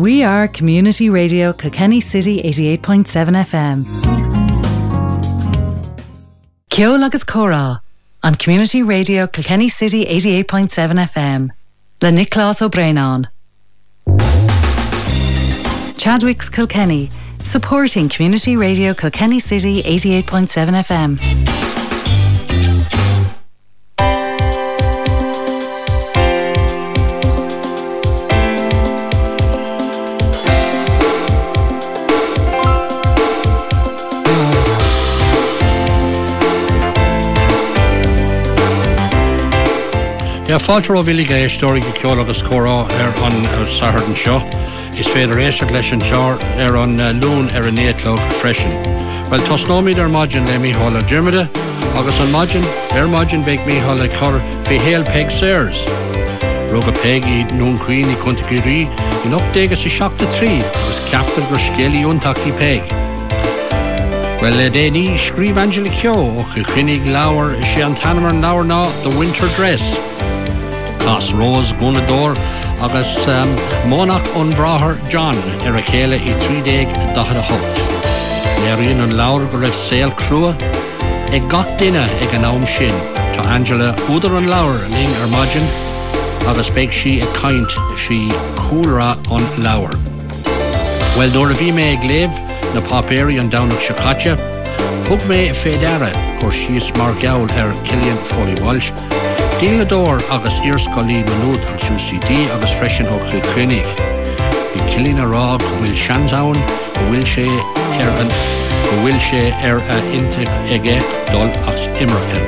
We are Community Radio Kilkenny City 88.7 FM. Agus Cora on Community Radio Kilkenny City 88.7 FM. Le Nicholas O'Brien Chadwick's Kilkenny, supporting Community Radio Kilkenny City 88.7 FM. Ja fáiltar ó bhíige é stóí go ceol agus chorá ar an sahardan seo, Is féidir éiste leis an seár ar an uh, lún ar an néadlog freisin. Well tas nóid ar maidin le mí hála Germide, agus an maidin ar maidin beic mí hála chor fé héal peg séirs. Rug a pegí nún cuioine chunta gurí in optégus sa seachta trí agus ceaptar gur scéí úntaí peg. Well le dé ní scríb Angela Kyo ó chu chunig leabhar sé an tanmar náhar ná the winter dress. Cas Rose gonador agus um, mónach an brathair John ar a chéile i trí da a hocht. Léiríonn an lair go raibh séal crua ag gach duine ag an nám sin Tá Angela údar an lair ling ar maidin agus beic si ag caiint si coolra an lair. Well dó a bhí mé ag léh na papéirí an danach sechatte, thug mé fédére chu sios mar geall ar Killian Folly Walsh Díladóir agus irscolí manút an SUCD agus freisin ó chu chunig. Bhí cilín ará go bhfuil seantáin go bhfuil sé ar an go bhfuil sé ar a inte aige dul as immercha.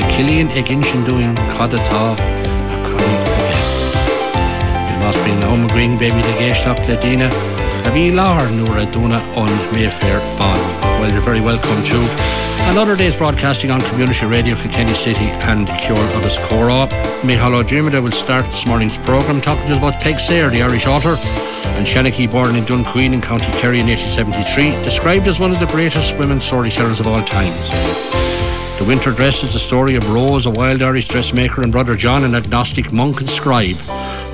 Ba cilíonn ag in sin dúin cadatá a chuige. Bhí más bí ómagring bébi a géisteach le díine, a bhí láthir nuair a dúna an méféir ban. Well, you're very welcome to. Another day's broadcasting on Community Radio Kilkenny City and the Ceol agus Comhrá. Mihalo Jimida will start this morning's programme talking to us about Peg Sayre, the Irish author, and Shanachie, born in Dunquin in County Kerry in 1873, described as one of the greatest women storytellers of all times. The Winter Dress is the story of Rose, a wild Irish dressmaker, and brother John, an agnostic monk and scribe.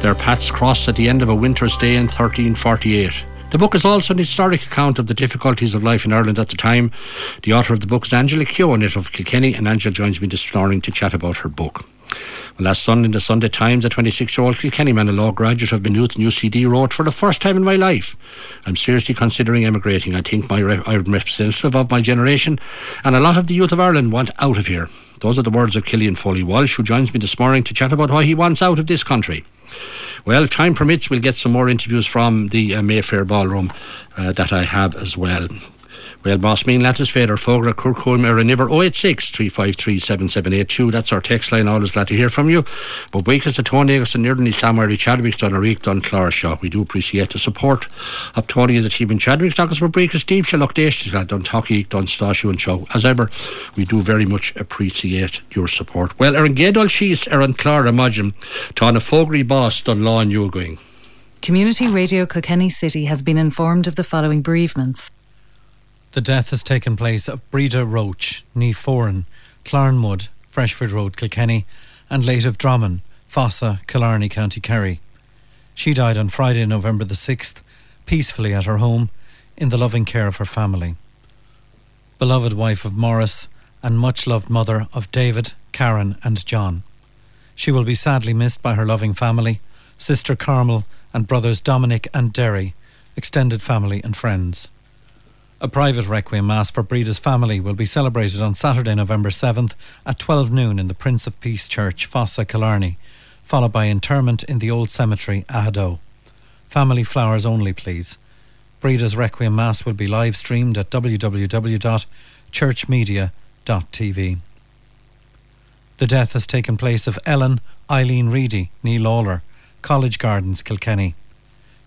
Their paths cross at the end of a winter's day in 1348. The book is also an historic account of the difficulties of life in Ireland at the time. The author of the book is Angela Keogh of Kilkenny, and Angela joins me this morning to chat about her book. Well, last Sunday in the Sunday Times, a 26-year-old Kilkenny man, a law graduate of Maynooth and UCD, wrote, For the first time in my life, I'm seriously considering emigrating. I think my re- I'm representative of my generation, and a lot of the youth of Ireland want out of here. Those are the words of Killian Foley Walsh, who joins me this morning to chat about why he wants out of this country. Well, time permits, we'll get some more interviews from the uh, Mayfair Ballroom uh, that I have as well. Well, Boss Mean Lattis Fader Fogra Kurkulm er niver 086 353 7782. That's our text line. Always glad to hear from you. But wake us to Tony and Nirdani Samari Chadwick's done a reek done Clara Shaw. We do appreciate the support of Tony as a team in Chadwick's Dockers for Breakers Steve Shallock Dash done Talkie done Stashu and Show. As ever, we do very much appreciate your support. Well, Erin Gedol she's Erin Clara Majim Tana Fogri Boss done law and you going. Community Radio Kilkenny City has been informed of the following bereavements. The death has taken place of Breda Roach, Nee Foran, Clarnwood, Freshford Road, Kilkenny, and late of Drummond, Fossa, Killarney, County Kerry. She died on Friday, November the 6th, peacefully at her home, in the loving care of her family. Beloved wife of Morris, and much loved mother of David, Karen, and John. She will be sadly missed by her loving family, sister Carmel, and brothers Dominic and Derry, extended family and friends. A private requiem mass for Breda's family will be celebrated on Saturday, November 7th at 12 noon in the Prince of Peace Church, Fossa, Killarney, followed by interment in the Old Cemetery, Aghadoe. Family flowers only, please. Breda's Requiem Mass will be live streamed at www.churchmedia.tv. The death has taken place of Ellen Eileen Reedy, Neil Lawler, College Gardens, Kilkenny.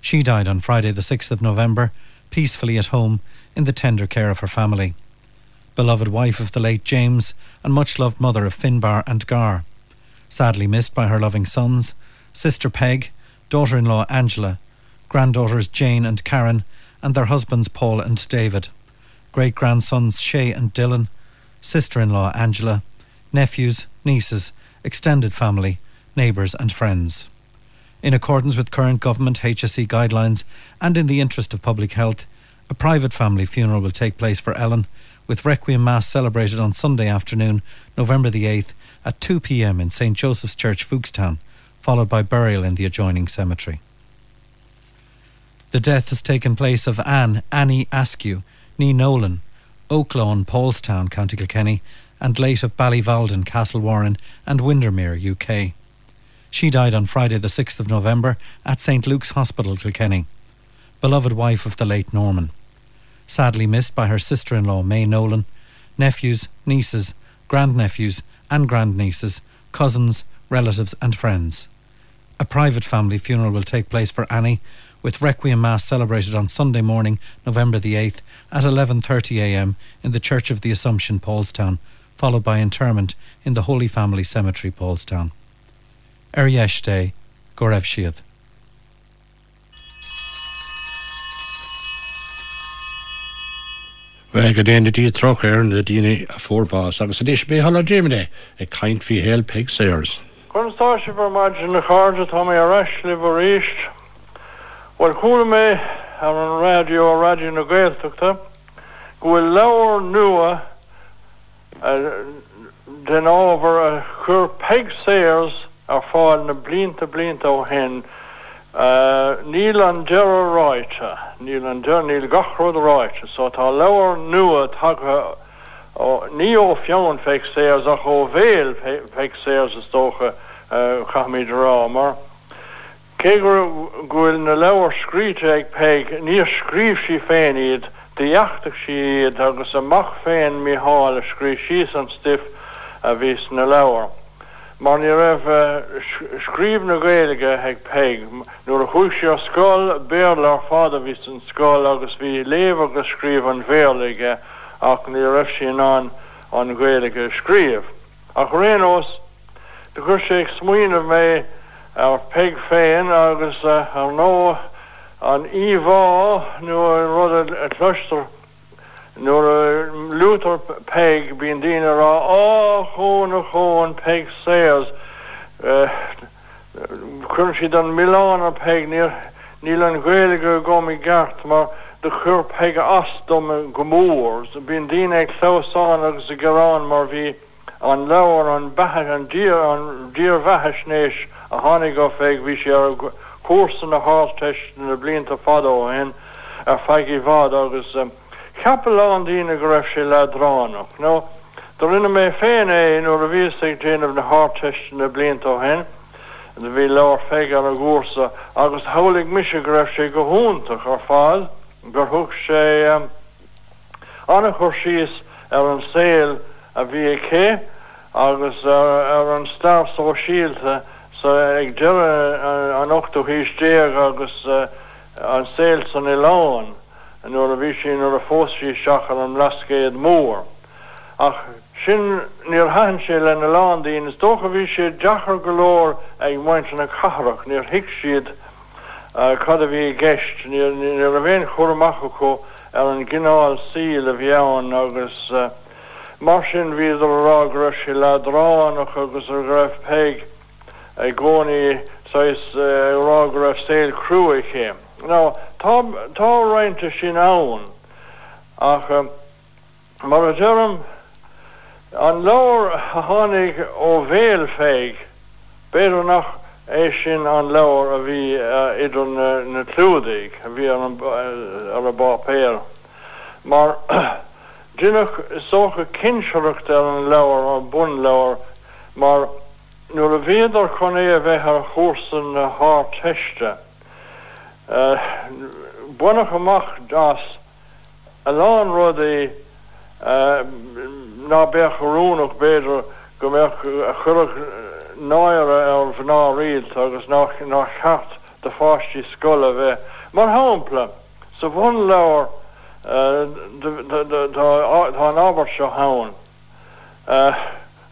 She died on Friday, the 6th of November, peacefully at home in the tender care of her family. Beloved wife of the late James and much loved mother of Finbar and Gar. Sadly missed by her loving sons, sister Peg, daughter in law Angela, granddaughters Jane and Karen, and their husbands Paul and David, great grandsons Shay and Dylan, sister in law Angela, nephews, nieces, extended family, neighbours, and friends. In accordance with current government HSE guidelines and in the interest of public health, a private family funeral will take place for Ellen, with Requiem Mass celebrated on Sunday afternoon, November the 8th, at 2 pm in St Joseph's Church, Foulkstown, followed by burial in the adjoining cemetery. The death has taken place of Anne Annie Askew, Nee Nolan, Oaklawn, Paulstown, County Kilkenny, and late of Ballyvalden, Castlewarren, and Windermere, UK. She died on Friday, the 6th of November, at St Luke's Hospital, Kilkenny. Beloved wife of the late Norman. Sadly missed by her sister in law, May Nolan, nephews, nieces, grandnephews, and grandnieces, cousins, relatives, and friends. A private family funeral will take place for Annie, with Requiem Mass celebrated on Sunday morning, November the 8th, at 11.30am in the Church of the Assumption, Paulstown, followed by interment in the Holy Family Cemetery, Paulstown. Er yeiste, go raibh go déana dí troch ar na daine a fórbás, agus a dís bé hall Jimine ag caiint hí héal peg séirs. Chntá se bar maidin na cháde tá mé a reis le bh ríist, Well chuúla mé ar an radio a radio na gaalteachta, gohfuil leabhar nua den ábhar a chur peg séirs ar fáil na blinta blinta ó hen. Eh, uh, níl an dear ráite, níl an dear níl gachrod ráite, so tá leabhar nua tagthe ó ní ó fiáin feic séas a cho bhéal feic séas is tócha eh, chaid rámar. Cé gur ghfuil na leabhar scríte ag peig níos scríb si féiad deheachtaach siad agus amach féin míá a scrí síos an stif a bhís na leabhar. Mar ni rah scríb na géige ag peig nuair a chuúsí a sscoil béal ar fáda ví an sscoil agus bhí léh agus scríb an bhélige ach ní raibh sin an an gréige scríb. Ach réós de chu sé ag smuoine mé ar peg féin agus uh, ar nó an íhá nu rud a cluster nuair um, lútar peig bíon daine rá. Á chóna chóin peig sés eh, chun si don Milán a peig níl an ghilgur gomi gart mar de chur peige astom go mór, so bíon daine ag leán agus sa gorán mar bhí an leir an bethe an dír an dír bhetheisnééis a tháinig go féig bhí sé ar chósan na háteis na blionnta fadó hen ar feigi bhád agus um, Kapel an dína go raibh sé le dránach. No do rinne mé féin é nó a ví déanamh na hátechten na blinta hen de bhí leir féig ar a gúsa agus hálig mis go raibh sé go húntaach ar fáil gur thug sé um, anna chur síos ar an saoil a bhí ché agus ar an star ó síílte so ag de an 8ú híistéag agus an sil san i lán an nuair a bhí sin ar a fósí seachar an lascéad mór. Ach sin níor han sé le na lándaín is dócha bhí sé dechar golóir ag maint na carach níor hiic siad cad a bhí geist ní a bhéon chormacha chu ar an ggináil síl a bheann agus uh, mar sin víidir rágra se le dránach agus ar greibh peig ag gcóí rágra séil cruúi ché. No tá reinte sin ann ach mar a dém an leir a hánig ó bhéal féig béidir nach é sin an leir a bhí idir na clúdaigh a bhí ar a bá péir. Mar Dinnech is soge kinserucht er an lewer an bun lewer, maar nu a veder kon é a bheit haar chosen haar techte. Uh, Bunnach amach das a lá rudi uh, ná be choúnach beidir go me a churug náire ar van ná riad agus nach nach chat de fátí skolle bheith. Mar hapla, sa bhn lewer, tá an ábhar seo hán.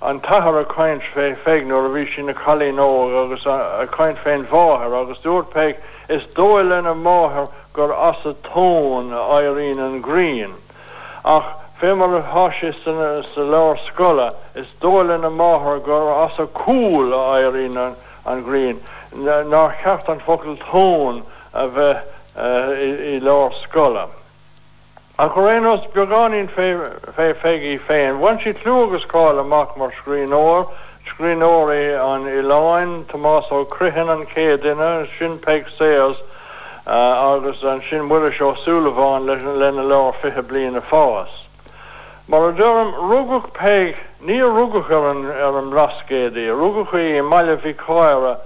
an tahar a kaint fé féig nó a bhí sin na chalí nó agus a kaint féin bháthir agus dúirpéig is dóilin a máthair gur as a tón airín an Green. Ach fé mar a háisi san sa leir scola is dóilin a máthair gur as a cool a airín an, an Green. ná cheart an focail tón a bheith i lár scola. A go rénos beganín fé féigi féin, Bhain si tlúgus cáil amach mar scrín óir, scrín óirí an Iláin Tomás ó cruhan an cé duine sin peig séas agus an sin bhuiile seo súlaháin leis lena leir fithe blian a fáas. Mar a dúm rugach peig ní rugach ar an ar an rascédaí, rugachaí i meile bhí cáire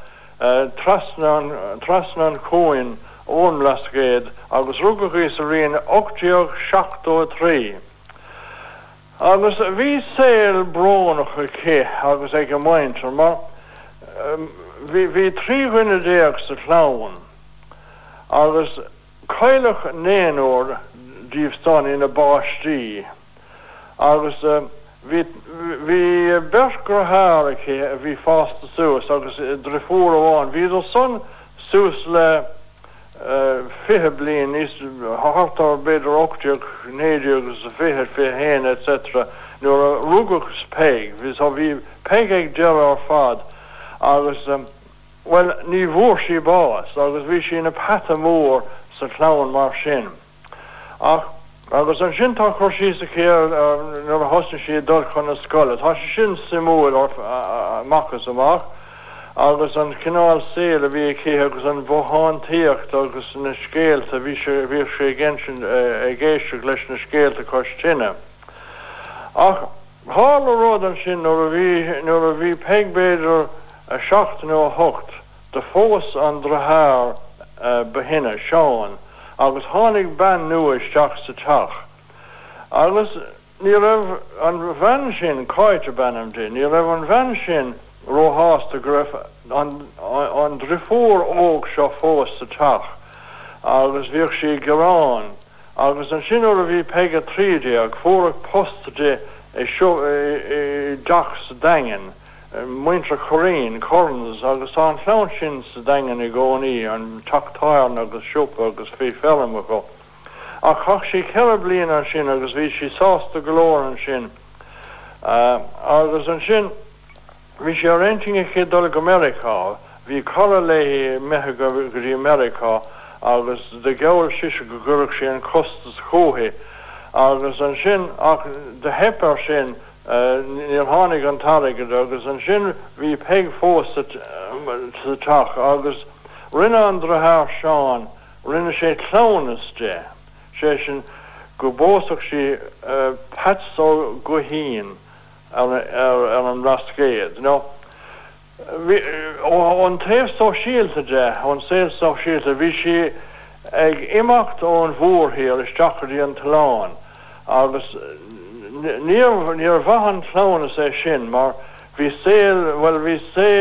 trasna an cóin ón lascéad agus rugachaí sa rion 8 seachtó trí. Agus bhí séil brnach a ché agus ag go maintar mar hí tríhuiine déag sa chláhan. agus chuilech néanúir díomhtán ina bbáistí agus hí bergrathraché a bhí fásta suasúas agus drifúr amháin, hí son suas le fihe blien is hartar beder opjuk nedigus fihe fir heen etc nu a rugus peig vis ha vi peig eg de ar faad agus um, well ni voor si baas agus vi sin a pat moor sa flawen mar sin. Ach agus an sin tá chu si a ché um, nu a hosta si dul chun a skolle tá sin simúil or machchas amach agus an cinál sé a bhí ché agus an bhán tíocht agus na scéal a bhí bhí sé gé géiste leis na scéal a costinine. Ach hálaród an sin nó a bhí nó a bhí peigbéidir a 16 nó hocht de fós an drathir uh, behinne seán agus tháinig ben nuaisteach sa teach. Agus ní rah an bhean sin cáite benam dé, ní rah an bhean sin róháasta grif an drifór óg seo fós sa teach agus bhíoh si gorán agus an sin a bhí peige tríide ag fórach postide é seo dach sa dagen. muintre choréin corns agus an fá sin sa dagen i gcóí an tatáan agus siúpa agus fé fellm go. A chach sí ce blian an sin agus bhí si sásta golóir an sin. Uh, agus an sin hí sé réinting ché dul Amerika, hí cho lei me goí Amerika agus de geir siise go gurach sé an costas chóhé, agus an sin ach de hepper sin, níor hánig an taige agus an sin hí peig fós taach agus rinne an drathir seán rinne sé clónaste sé sin go bóach si petsó gohíín an an rascéad nó. an tréh so síaltaide an sé so síalta bhí si ag imacht ón bhórthaí is teachchaí an taláin agus níor bhahan tlána sé sin mar hí bhfuil hí sé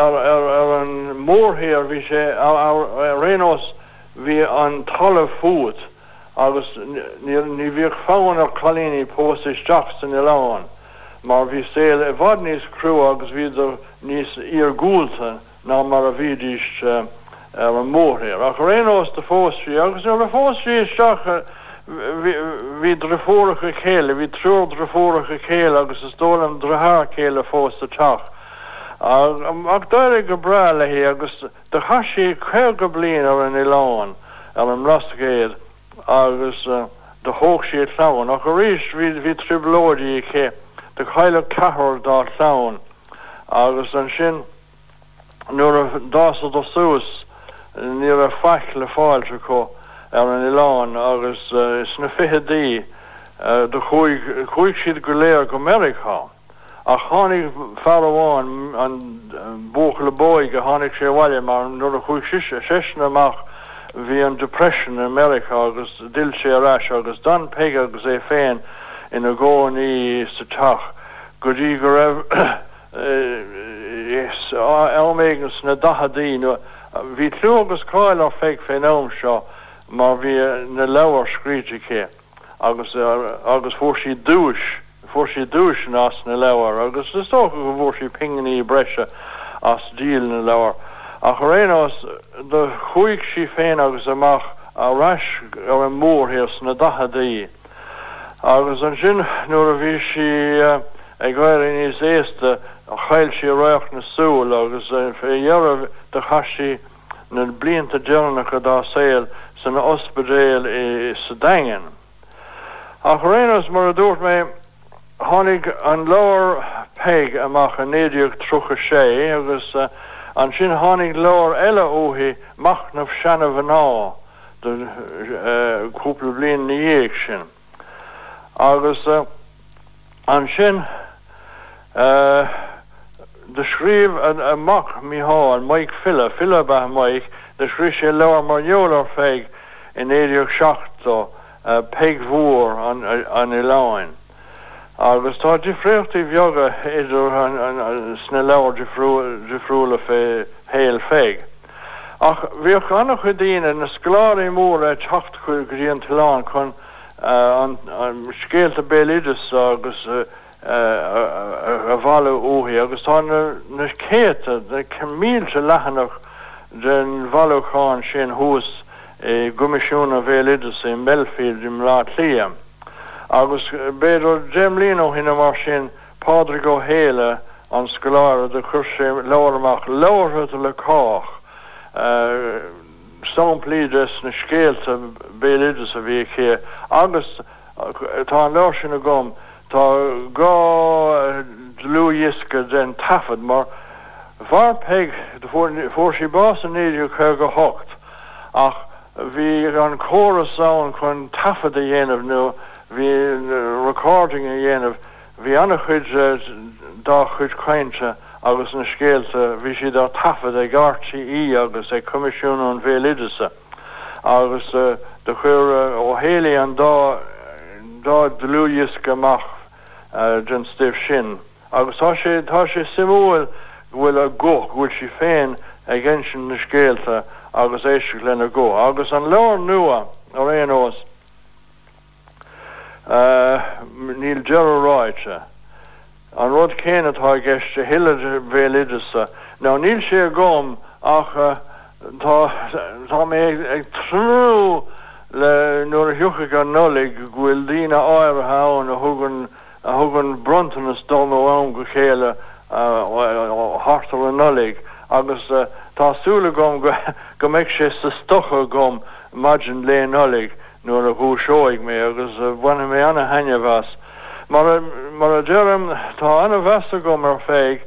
ar an mórthair bhí sé réós hí an talamh fut. Agus ní bhíh fáin ar chalíní póisteach san i láin mar hí séil i bhd níos cruú agus hí níos ar gúlta ná mar a bhídíist ar an mórhéir ach rénos de fósí agus ar a fósí isteach hí drefóracha chéile, hí trúr drefóracha chéile agus is dó an drethá chéile fósta teach. ach deir go brele hí agus de chaí chu go blion ar an Ián ar an rastgéad agus de hoog sé saoan a go ríis ví hí triblódí ché de chaile cehar dá saoan agus an sin nuair a dá do suasús ní a feic le fáilte có. ar an Ián agus uh, sna fihedí uh, de chuig siad go léir go Amerika. a hánig farháin an bócha le bóig go hánig sé bhile mar nu a chuig siise sena amach hí an depression in Amerika agus dil sé aráis agus dan pe agus é féin ina ggóí sa tach go dí go raibh elméigens na dahadí hí trú agus cáil á féic féóm seo mar bhí na leabhar scríidirché agus agus fór si dúis fór si dúis as na leabhar. Agus is tó go bhór si pinganí breise as díal na leabhar a chu réás de chuig si féin agus amach aráis ar an mórhéas na dahadaí agus an sin nuair a bhí si ag gaiir níos éiste a chail si roiach na súl agus féhearh de chaí na blianta dearnach go dá saoil san na ospedéil i sa dagen. A chorénos mar a dúirt mé hánig an leir peig amach a néidirh trocha sé agus uh, an sin hánig leir eile óhí machnamh sena bhná donúpla eh, blion na dhéag sin. Agus eh, an sin eh, de scríb an amach míá an maiid fila filabeh maiich de srí sé leir marjólar féig in éidir seachtó peghúór an i láin. Agus tá difréchttí bheoga idir sna leir difriúla fé héal féig. Ach bhíoh annach chu daine na sláí mór a techt chu goíon talán chun an scéalta béidir agus uh, a bhile óhí agus tá na céte de cemílte lechanach den bhallcháin sin hús i gomisisiúna bhélidir sé Belfield im lá líam. Agus béidir déimlín ó hinna mar sin pádra go héile an scoláir de chur sé leirach leirthe le cách. Stamplíidir na scéalte bélidir a bhí ché agus tá an leir sin a gom, Tá gá luúhiisce den tafad mar war peig voor si bas an éidir chu go hocht ach hí an chorasáin chun tafad a dhéanamh nu hí recording a dhéanamh hí anna chud dá chud kainte agus na scéalte hí si dá tafad a gartí í agus é comisiún an bhélidirsa agus de chur ó héala an dá dá dlúis goach den stif sin. agus tá sé tá sé simúil bhfuil a goch bhfuil si féin a gin sin na scéalta agus éisi lena go. agus an leir nua ó réon os níl jeráite. An rud céanatá gceiste hiile bhélidirsa. ná níl sé gom ach tá mé ag trú le nuair a thucha gan nolig ghfuil dína áir hán a thugann a thugann brontanas dom am go chéile hartar an nolig agus tásúla gom go méid sé sa stocha gom margin lé nolig nuair a húsóig mé agus bhana mé anna haine was. Mar mar a dém tá anna vesta gom ar féig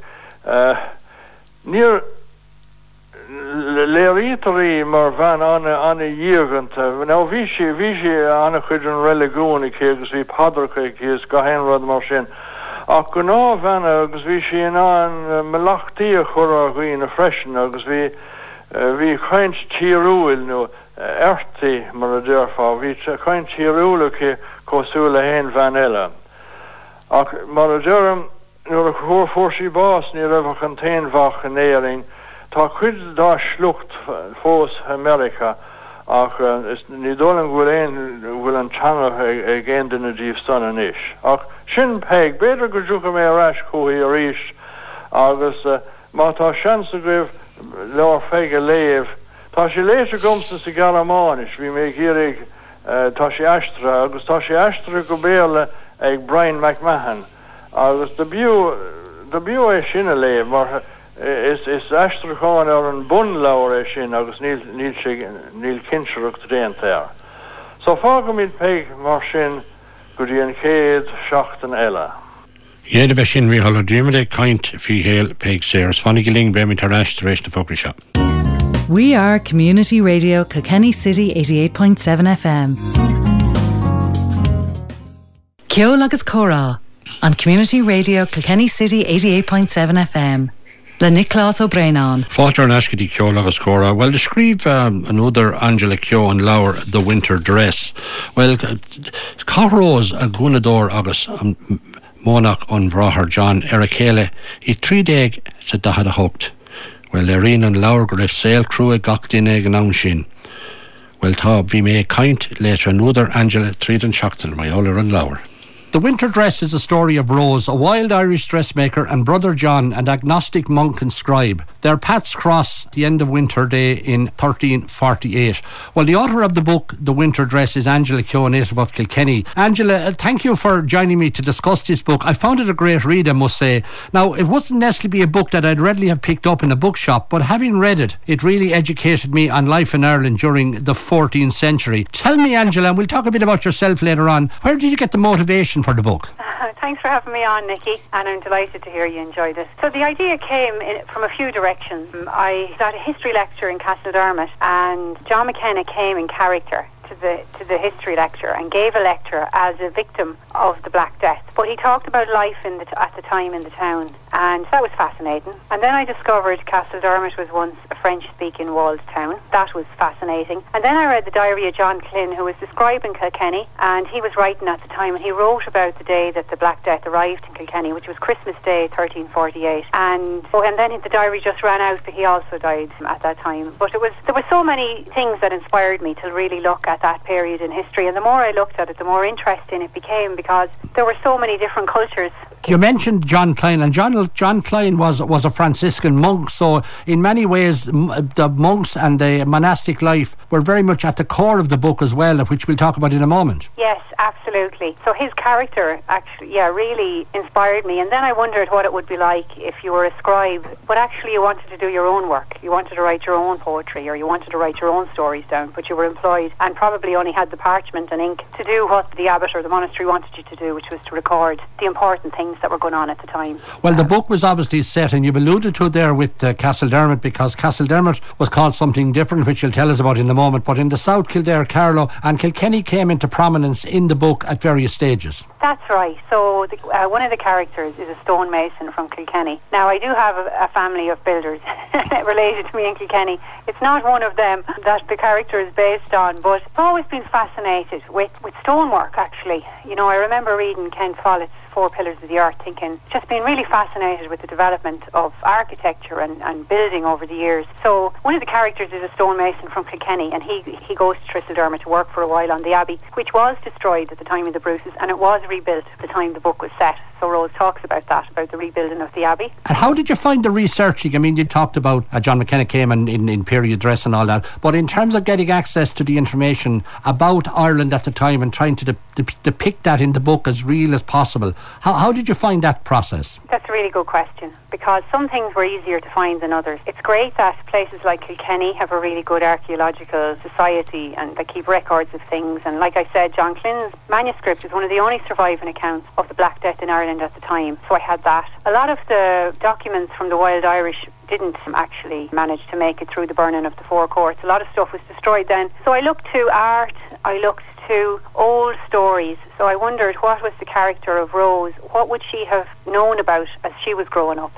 níor léítarí mar bhean anna anna díganta ná bhí sé bhí sé anna chuid an relegúna ché agus bhí padracha chéos go henrad mar sin. ach go ná bhena agus bhí sé an me lachtíí a chur a chuoin na freisin agus bhí hí chuint tíúil nó ertaí mar a dearfá, hí chuint tíúlaché cosúla héin bhean eile. ach mar a dém nuair a chóir fórsí bás ní rahah an téanhach an éing, Tá chud dá slucht fós Amerika ach is ní dólan bhfuil éon bhfuil an teanga ag ggéan duna díomh sanna níis. ach sin peig beidir go dúcha mé aráis chuí a ríis agus mátá seansa goibh leir féige léomh, Tá sé léise gomsa sa Galmáis, bhí mé gérig tá sé eistra, agus tá sé eistra go béle ag Brian McMahon, agus de de bio é sinna léh mar is is eistraáin ar an bun leir é sin agus níl níl kinseach réantéir. So fá go míid peig mar sin go dtí an chéad seachtain eile. Héad bheith sin mí hall ddíime kaint fi héal peig sé fannig ling be mit tar reéis na fógri se. We are Community Radio Kilkenny City 88.7 FM. Ceol agus chorá an Community Radio Kilkenny City 88.7 FM. Le Nicholas O'Brien. Fátar an ascadí ceol agus córa, Well de scríb um, an úidir Angela Keogh an leir the winter dress. Well carrós a gúnadór agus um, mónach an bhráthir John chéile i trídéag sa dahad a hocht. Well le rion an leir go raibh saoil cruúa gachtainine ag an an sin. Well tá bhí mé kaint léitre an úidir Angela tríd an seachtain mai óir an leir. The Winter Dress is a story of Rose, a wild Irish dressmaker, and brother John, an agnostic monk and scribe. Their paths cross the end of winter day in 1348. Well, the author of the book, The Winter Dress, is Angela Keogh, native of Kilkenny. Angela, uh, thank you for joining me to discuss this book. I found it a great read, I must say. Now, it wasn't necessarily be a book that I'd readily have picked up in a bookshop, but having read it, it really educated me on life in Ireland during the 14th century. Tell me, Angela, and we'll talk a bit about yourself later on. Where did you get the motivation for the book? Uh, thanks for having me on, Nickey, and I'm delighted to hear you enjoy this. So the idea came in, from a few directions. I got a history lecture in Castledermot, and John McKenna came in character to the to the history lecture and gave a lecture as a victim of the Black Death. But he talked about life in the t- at the time in the town, and that was fascinating. And then I discovered Castledermot was once a French-speaking walled town. That was fascinating. And then I read the diary of John Clyn, who was describing Kilkenny, and he was writing at the time, and he wrote about the day that the Black Death arrived in Kilkenny, which was Christmas Day, 1348. And oh, and then the diary just ran out, but he also died at that time. But it was there were so many things that inspired me to really look at that period in history, and the more I looked at it, the more interesting it became because there were so many different cultures you mentioned John Klein, and John John Klein was was a Franciscan monk. So in many ways, the monks and the monastic life were very much at the core of the book as well, which we'll talk about in a moment. Yes, absolutely. So his character actually, yeah, really inspired me. And then I wondered what it would be like if you were a scribe, but actually you wanted to do your own work. You wanted to write your own poetry, or you wanted to write your own stories down, but you were employed and probably only had the parchment and ink to do what the abbot or the monastery wanted you to do, which was to record the important things things that were going on at the time. Well, the book was obviously set, and you've alluded to it there with uh, Castledermot because Castledermot was called something different, which you'll tell us about in a moment. But in the South Kildare, Carlow, and Kilkenny came into prominence in the book at various stages. That's right. So the, uh, one of the characters is a stonemason from Kilkenny. Now I do have a, a family of builders related to me in Kilkenny. It's not one of them that the character is based on, but I've always been fascinated with, with stonework. Actually, you know, I remember reading Ken Follett's Four Pillars of the Earth, thinking just been really fascinated with the development of architecture and, and building over the years. So one of the characters is a stonemason from Kilkenny, and he he goes to Tristeldermot to work for a while on the abbey, which was destroyed at the time of the Bruces, and it was rebuilt at the time the book was set. So Rose talks about that, about the rebuilding of the abbey. And how did you find the researching? I mean, you talked about uh, John McKenna came in, in, in period dress and all that, but in terms of getting access to the information about Ireland at the time and trying to de- de- depict that in the book as real as possible, how, how did you find that process? That's a really good question because some things were easier to find than others. It's great that places like Kilkenny have a really good archaeological society and they keep records of things. And like I said, John Clyn's manuscript is one of the only surviving accounts of the Black Death in Ireland at the time. So I had that. A lot of the documents from the Wild Irish didn't actually manage to make it through the burning of the four courts. A lot of stuff was destroyed then. So I looked to art, I looked to old stories. So I wondered what was the character of Rose? What would she have known about as she was growing up?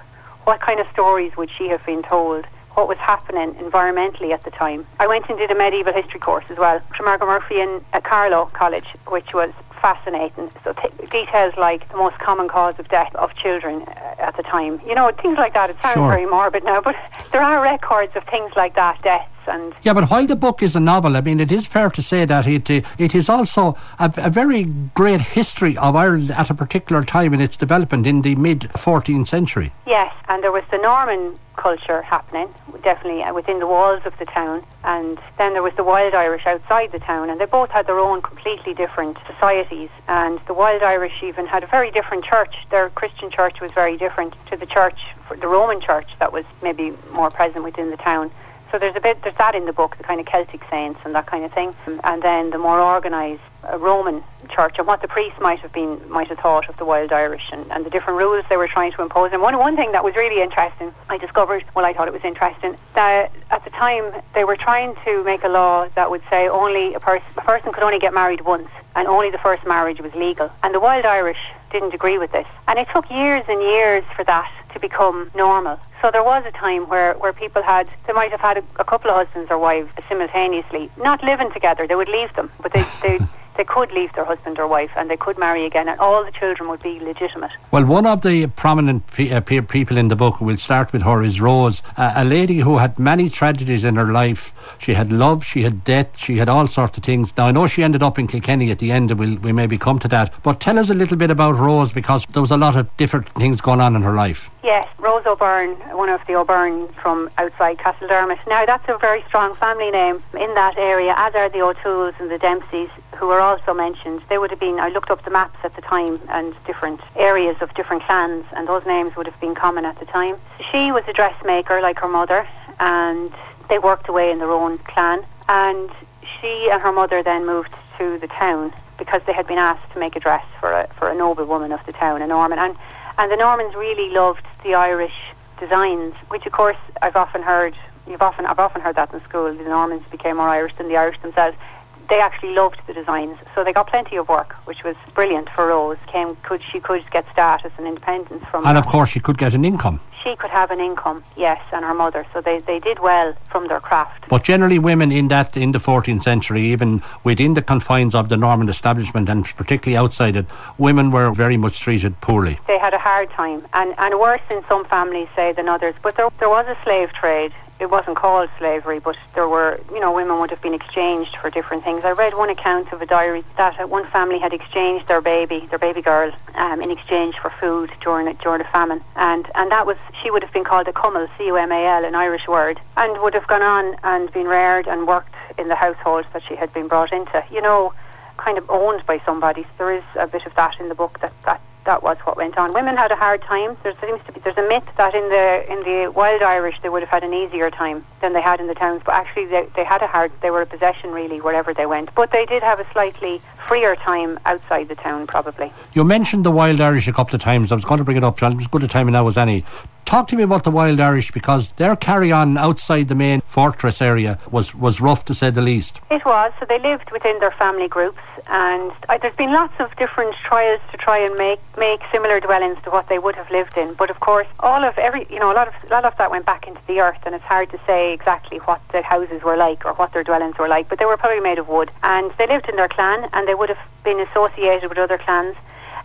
What kind of stories would she have been told? What was happening environmentally at the time? I went and did a medieval history course as well from Margaret Murphy in at Carlow College, which was fascinating. So t- details like the most common cause of death of children uh, at the time, you know, things like that. It sounds sure. very morbid now, but there are records of things like that, deaths and yeah, but while the book is a novel, I mean, it is fair to say that it uh, it is also a, a, very great history of Ireland at a particular time in its development in the mid 14th century. Yes, and there was the Norman culture happening, definitely uh, within the walls of the town, and then there was the Wild Irish outside the town, and they both had their own completely different societies. And the Wild Irish even had a very different church. Their Christian church was very different to the church, the Roman church that was maybe more present within the town. So there's a bit, there's that in the book, the kind of Celtic saints and that kind of thing, and then the more organised uh, Roman church and what the priests might have been, might have thought of the Wild Irish and, and the different rules they were trying to impose. And one one thing that was really interesting, I discovered, well, I thought it was interesting, that at the time they were trying to make a law that would say only a person, a person could only get married once, and only the first marriage was legal. And the Wild Irish didn't agree with this, and it took years and years for that to become normal. So there was a time where, where people had, they might have had a, a couple of husbands or wives simultaneously, not living together. They would leave them, but they, they they could leave their husband or wife and they could marry again, and all the children would be legitimate. Well, one of the prominent pe- uh, people in the book, we'll start with her, is Rose, uh, a lady who had many tragedies in her life. She had love, she had death, she had all sorts of things. Now, I know she ended up in Kilkenny at the end, and we'll, we maybe come to that. But tell us a little bit about Rose because there was a lot of different things going on in her life. Yes, Rose O'Byrne, one of the O'Byrne from outside Castledermot. Now, that's a very strong family name in that area, as are the O'Tooles and the Dempseys, who were also mentioned. They would have been, I looked up the maps at the time and different areas of different clans, and those names would have been common at the time. She was a dressmaker like her mother, and they worked away in their own clan. And she and her mother then moved to the town because they had been asked to make a dress for a, for a noble woman of the town, a Norman. And, and the Normans really loved the Irish designs, which of course I've often heard. You've often I've often heard that in school. The Normans became more Irish than the Irish themselves. They actually loved the designs, so they got plenty of work, which was brilliant for Rose. Came could she could get status and independence from. And that. of course, she could get an income. she could have an income, yes, and her mother. So they, they did well from their craft. But generally, women in that in the 14th century, even within the confines of the Norman establishment, and particularly outside it, women were very much treated poorly. They had a hard time, and, and worse in some families, say, than others. But there, there was a slave trade. It wasn't called slavery, but there were, you know, women would have been exchanged for different things. I read one account of a diary that one family had exchanged their baby, their baby girl, um, in exchange for food during a, during a famine, and and that was she would have been called a cumal, C-U-M-A-L, an Irish word, and would have gone on and been reared and worked in the household that she had been brought into. You know, kind of owned by somebody. So there is a bit of that in the book that that that was what went on. Women had a hard time. There seems to be there's a myth that in the in the wild Irish they would have had an easier time than they had in the towns, but actually they, they had a hard. They were a possession really wherever they went. But they did have a slightly freer time outside the town, probably. You mentioned the Wild Irish a couple of times. I was going to bring it up. As good a time now as any. Talk to me about the Wild Irish because their carry on outside the main fortress area was, was rough to say the least. It was. So they lived within their family groups, and uh, there's been lots of different trials to try and make make similar dwellings to what they would have lived in. But of course, all of every you know a lot of a lot of that went back into the earth, and it's hard to say exactly what the houses were like or what their dwellings were like. But they were probably made of wood, and they lived in their clan, and they would have been associated with other clans.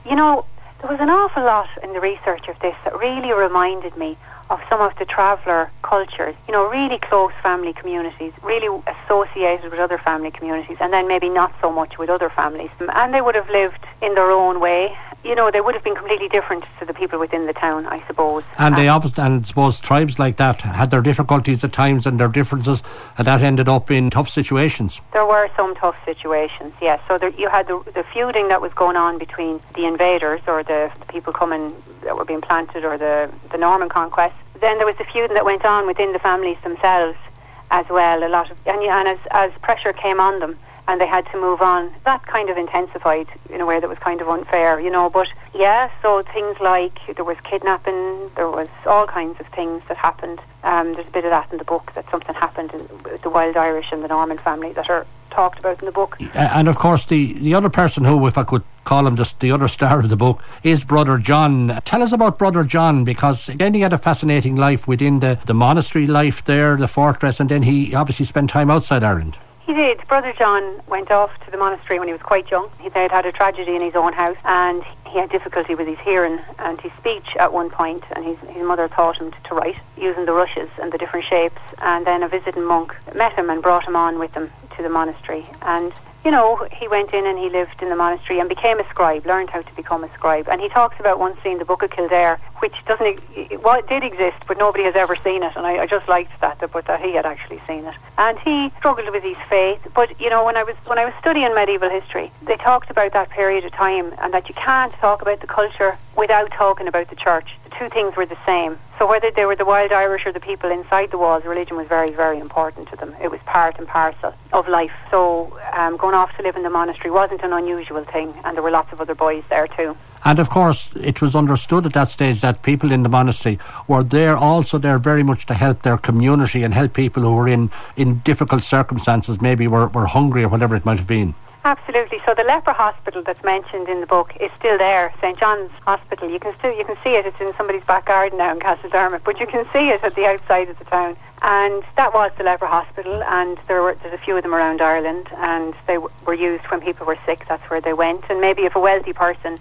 You know, there was an awful lot in the research of this that really reminded me of some of the traveller cultures, you know, really close family communities, really associated with other family communities, and then maybe not so much with other families. And they would have lived in their own way. You know, they would have been completely different to the people within the town, I suppose. And they um, obviously, and I suppose tribes like that had their difficulties at times and their differences, and that ended up in tough situations. There were some tough situations, yes. So there, you had the, the feuding that was going on between the invaders or the, the people coming that were being planted or the, the Norman conquest. Then there was the feuding that went on within the families themselves as well. A lot of and, and as as pressure came on them and they had to move on, that kind of intensified in a way that was kind of unfair, you know. But yeah, so things like there was kidnapping, there was all kinds of things that happened. Um, there's a bit of that in the book that something happened in the Wild Irish and the Norman family that are talked about in the book. And of course, the, the other person who, if I could call him just the other star of the book, is Brother John. Tell us about Brother John because again, he had a fascinating life within the, the monastery life there, the fortress, and then he obviously spent time outside Ireland. He did. Brother John went off to the monastery when he was quite young. He had had a tragedy in his own house and he had difficulty with his hearing and his speech at one point and his, his mother taught him to, to write using the rushes and the different shapes and then a visiting monk met him and brought him on with them to the monastery and you know, he went in and he lived in the monastery and became a scribe, learned how to become a scribe. And he talks about one scene, the Book of Kildare, which doesn't, well, it did exist, but nobody has ever seen it. And I, I just liked that, but that he had actually seen it. And he struggled with his faith. But you know, when I was when I was studying medieval history, they talked about that period of time and that you can't talk about the culture without talking about the church. Two things were the same. So whether they were the wild Irish or the people inside the walls, religion was very, very important to them. It was part and parcel of life. So um, going off to live in the monastery wasn't an unusual thing, and there were lots of other boys there too. And of course, it was understood at that stage that people in the monastery were there also there very much to help their community and help people who were in, in difficult circumstances, maybe were, were hungry or whatever it might have been. Absolutely. So the leper hospital that's mentioned in the book is still there, St John's Hospital. You can still you can see it. It's in somebody's back garden now in Castledermot, but you can see it at the outside of the town. And that was the leper hospital, and there were there's a few of them around Ireland, and they w- were used when people were sick. That's where they went. And maybe if a wealthy person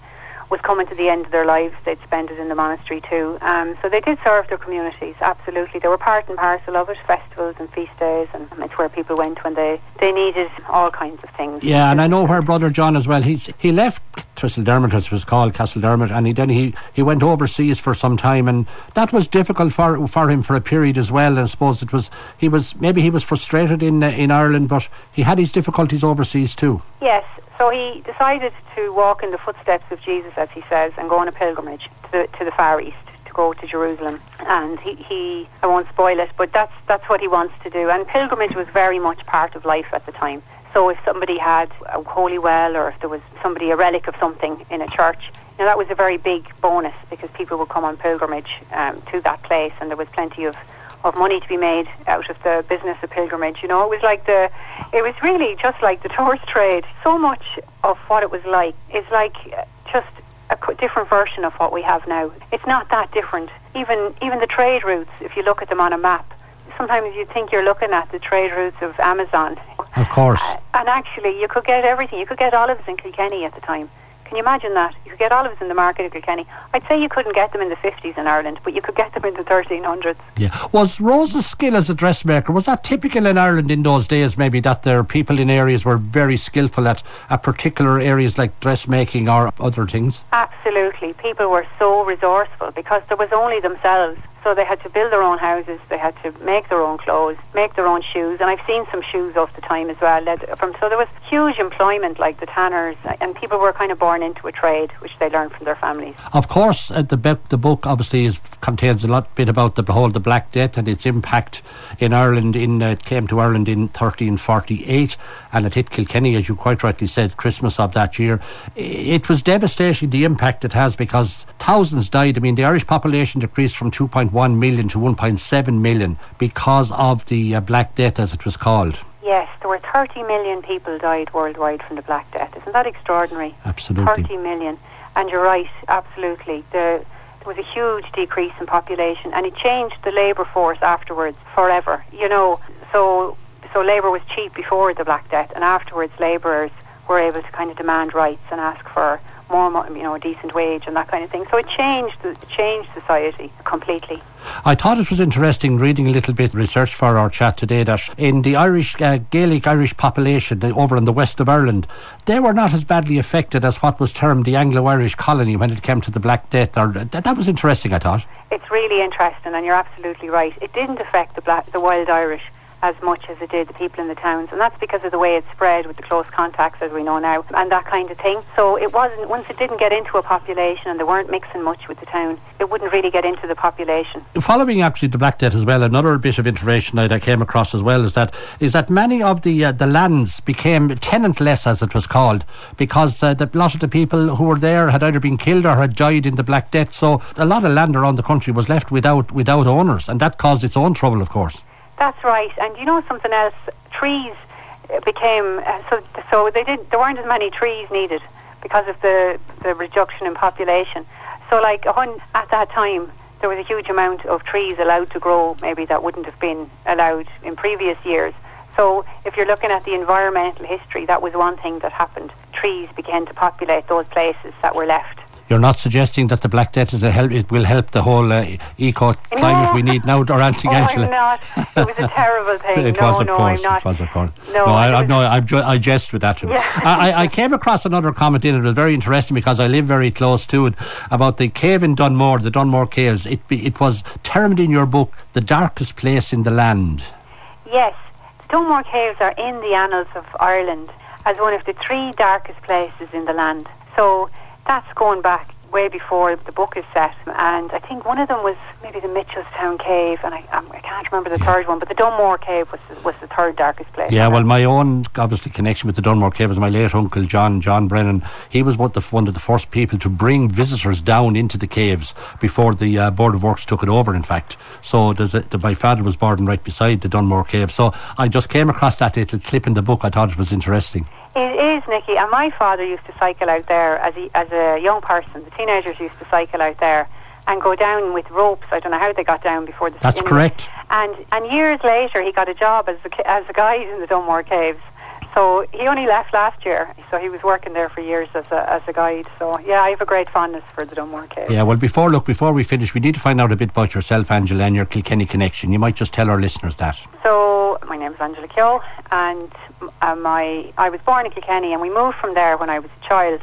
was coming to the end of their lives, they'd spend it in the monastery too. Um, so they did serve their communities, absolutely. They were part and parcel of it, festivals and feast days, and it's where people went when they, they needed all kinds of things. Yeah, and I know where Brother John as well, he's, he left Tristeldermot, as it was called, Castle Castledermot, and he, then he, he went overseas for some time, and that was difficult for, for him for a period as well. I suppose it was, he was, maybe he was frustrated in, uh, in Ireland, but he had his difficulties overseas too. Yes, so he decided to walk in the footsteps of Jesus, as he says, and go on a pilgrimage to the, to the Far East to go to Jerusalem. And he, he, I won't spoil it, but that's that's what he wants to do. And pilgrimage was very much part of life at the time. So if somebody had a holy well, or if there was somebody a relic of something in a church, know, that was a very big bonus because people would come on pilgrimage um, to that place, and there was plenty of of money to be made out of the business of pilgrimage. You know, it was like the, it was really just like the tourist trade. So much of what it was like is like uh, just a different version of what we have now. It's not that different. Even even the trade routes, if you look at them on a map, sometimes you think you're looking at the trade routes of Amazon. Of course. Uh, and actually, you could get everything. You could get olives in Kilkenny at the time. Can you imagine that? You could get olives in the market of Kilkenny. I'd say you couldn't get them in the 50s in Ireland, but you could get them in the 1300s. Yeah. Was Rose's skill as a dressmaker, was that typical in Ireland in those days, maybe, that there people in areas were very skillful at, at particular areas like dressmaking or other things? Absolutely. People were so resourceful because there was only themselves. So they had to build their own houses, they had to make their own clothes, make their own shoes, and I've seen some shoes off the time as well. From so there was huge employment, like the tanners, and people were kind of born into a trade which they learned from their families. Of course, uh, the book, the book obviously is, contains a lot bit about the whole the Black Death and its impact in Ireland. In uh, it came to Ireland in 1348, and it hit Kilkenny, as you quite rightly said, Christmas of that year. It was devastating the impact it has because thousands died. I mean, the Irish population decreased from 2.1 million to 1.7 million because of the uh, Black Death, as it was called. Yes, there were 30 million people died worldwide from the Black Death. Isn't that extraordinary? Absolutely. 30 million. And you're right, absolutely. The, there was a huge decrease in population and it changed the labour force afterwards forever. You know, so so labour was cheap before the Black Death and afterwards labourers were able to kind of demand rights and ask for more, you know, a decent wage and that kind of thing. So it changed, it changed society completely. I thought it was interesting reading a little bit research for our chat today that in the Irish uh, Gaelic Irish population over in the west of Ireland, they were not as badly affected as what was termed the Anglo-Irish colony when it came to the Black Death. Or that, that was interesting, I thought. It's really interesting, and you're absolutely right. It didn't affect the black, the wild Irish as much as it did the people in the towns. And that's because of the way it spread with the close contacts, as we know now, and that kind of thing. So it wasn't, once it didn't get into a population and they weren't mixing much with the town, it wouldn't really get into the population. Following actually the Black Death as well, another bit of information that I came across as well is that is that many of the uh, the lands became tenantless, as it was called, because uh, the, a lot of the people who were there had either been killed or had died in the Black Death. So a lot of land around the country was left without without owners, and that caused its own trouble, of course. That's right. And you know something else? Trees became uh, so so they did there weren't as many trees needed because of the the reduction in population. So like at that time there was a huge amount of trees allowed to grow maybe that wouldn't have been allowed in previous years. So if you're looking at the environmental history, that was one thing that happened. Trees began to populate those places that were left. You're not suggesting that the Black Death is a help. It will help the whole uh, eco climate no. we need now, or anti oh, I'm not. It was a terrible thing. it no, was, of no, course. I'm not. It was, of course. No, no I, I, no, I, I jest with that. Yeah. I, I came across another comment in it. It was very interesting because I live very close to it about the cave in Dunmore, the Dunmore Caves. It it was termed in your book the darkest place in the land. Yes, the Dunmore Caves are in the annals of Ireland as one of the three darkest places in the land. So that's going back way before the book is set. And I think one of them was maybe the Mitchellstown Cave, and I, um, I can't remember the yeah. third one, but the Dunmore Cave was was the third darkest place. Yeah, well, my own obviously connection with the Dunmore Cave is my late uncle John John Brennan. He was one of the, the first people to bring visitors down into the caves before the uh, Board of Works took it over. In fact, so there's a, the, my father was born right beside the Dunmore Cave. So I just came across that little clip in the book. I thought it was interesting. It is, Nickey. And my father used to cycle out there as, he, as a young person. The teenagers used to cycle out there and go down with ropes. I don't know how they got down before the. That's correct. And and years later, he got a job as a, as a guide in the Dunmore Caves. So he only left last year, so he was working there for years as a, as a guide. So yeah, I have a great fondness for the Dunmore Caves. Yeah, well, before look, before we finish, we need to find out a bit about yourself, Angela, and your Kilkenny connection. You might just tell our listeners that. So my name is Angela Keogh, and uh, my I was born in Kilkenny, and we moved from there when I was a child,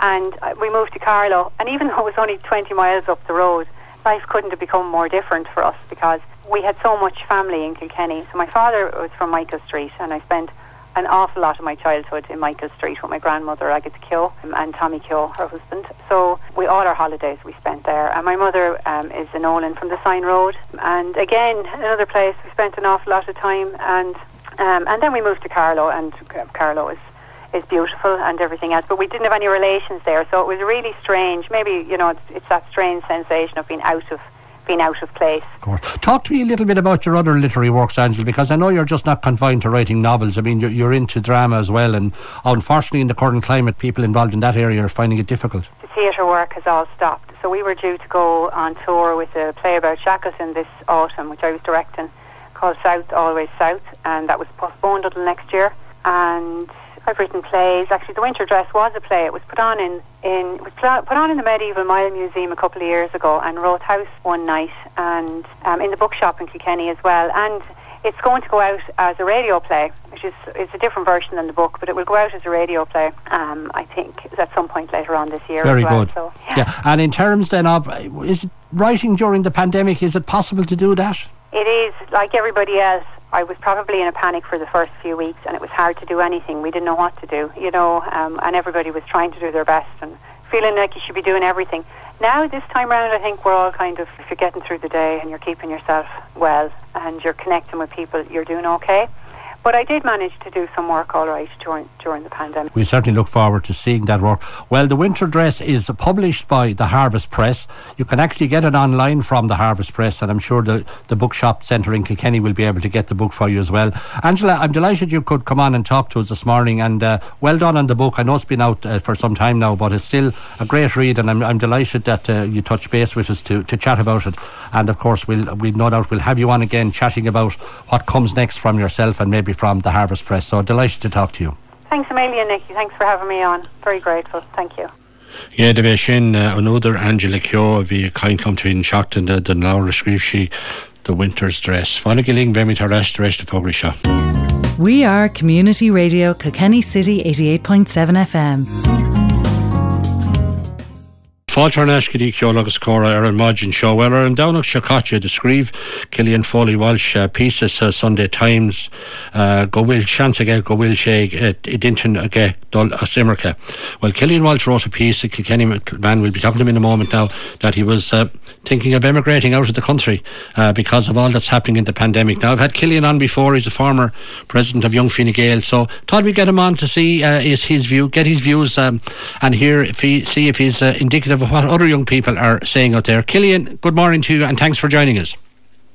and uh, we moved to Carlow. And even though it was only 20 miles up the road, life couldn't have become more different for us because we had so much family in Kilkenny. So my father was from Michael Street, and I spent an awful lot of my childhood in Michael Street with my grandmother Agatha Keogh um, and Tommy Keogh, her husband. So we all our holidays we spent there. And my mother um, is in Olin from the Sion Road, and again another place we spent an awful lot of time. And um, and then we moved to Carlow, and Carlow is is beautiful and everything else. But we didn't have any relations there, so it was really strange. Maybe you know it's, it's that strange sensation of being out of been out of place. Of Talk to me a little bit about your other literary works, Angela, because I know you're just not confined to writing novels. I mean, you're, you're into drama as well, and unfortunately, in the current climate, people involved in that area are finding it difficult. The theatre work has all stopped. So we were due to go on tour with a play about Shackleton this autumn, which I was directing, called South Always South, and that was postponed until next year. And I've written plays. Actually, The Winter Dress was a play. It was put on in, in was put on in the Medieval Mile Museum a couple of years ago, and Rothe House one night, and um, in the bookshop in Kilkenny as well. And it's going to go out as a radio play, which is it's a different version than the book, but it will go out as a radio play. Um, I think at some point later on this year. Very well. good. So, yeah. yeah. And in terms then of is writing during the pandemic, is it possible to do that? It is like everybody else. I was probably in a panic for the first few weeks, and it was hard to do anything. We didn't know what to do, you know, um, and everybody was trying to do their best and feeling like you should be doing everything. Now, this time around, I think we're all kind of, if you're getting through the day and you're keeping yourself well and you're connecting with people, you're doing okay. But I did manage to do some work all right during during the pandemic. We certainly look forward to seeing that work. Well, the winter dress is published by the Harvest Press. You can actually get it online from the Harvest Press, and I'm sure the the bookshop centre in Kilkenny will be able to get the book for you as well. Angela, I'm delighted you could come on and talk to us this morning, and uh, well done on the book. I know it's been out uh, for some time now, but it's still a great read, and I'm, I'm delighted that uh, you touch base with us to, to chat about it. And of course, we'll we no doubt we'll have you on again chatting about what comes next from yourself and maybe from the Harvest Press. So delighted to talk to you. Thanks Amelia million, Nickey. Thanks for having me on. Very grateful. Thank you. Yeah, de bheith sin another Angela Keogh a bhí caiin come to in seachtain den láir scríb si the winter's dress. Fána giling bhe mit rest rest of fogri seo. We are Community Radio Kilkenny City 88.7 FM. Fáiltar neiscadí ceol agus córa ar an maidin seo well ar an danach seáte de scríb Killian Foley Walsh uh, pieces uh, Sunday Times uh, go bhfuil chance aige go bhfuil sé i dintin aige dul a Simmerke. Well Killian Walsh wrote a piece Kilkenny man will be talking to him in a moment now that he was uh, thinking of emigrating out of the country uh, because of all that's happening in the pandemic. Now I've had Killian on before, he's a former president of Young Fine Gael, so thought we'd get him on to see uh, is his view, get his views um, and hear if he see if he's uh, indicative of what other young people are saying out there. Killian, good morning to you and thanks for joining us.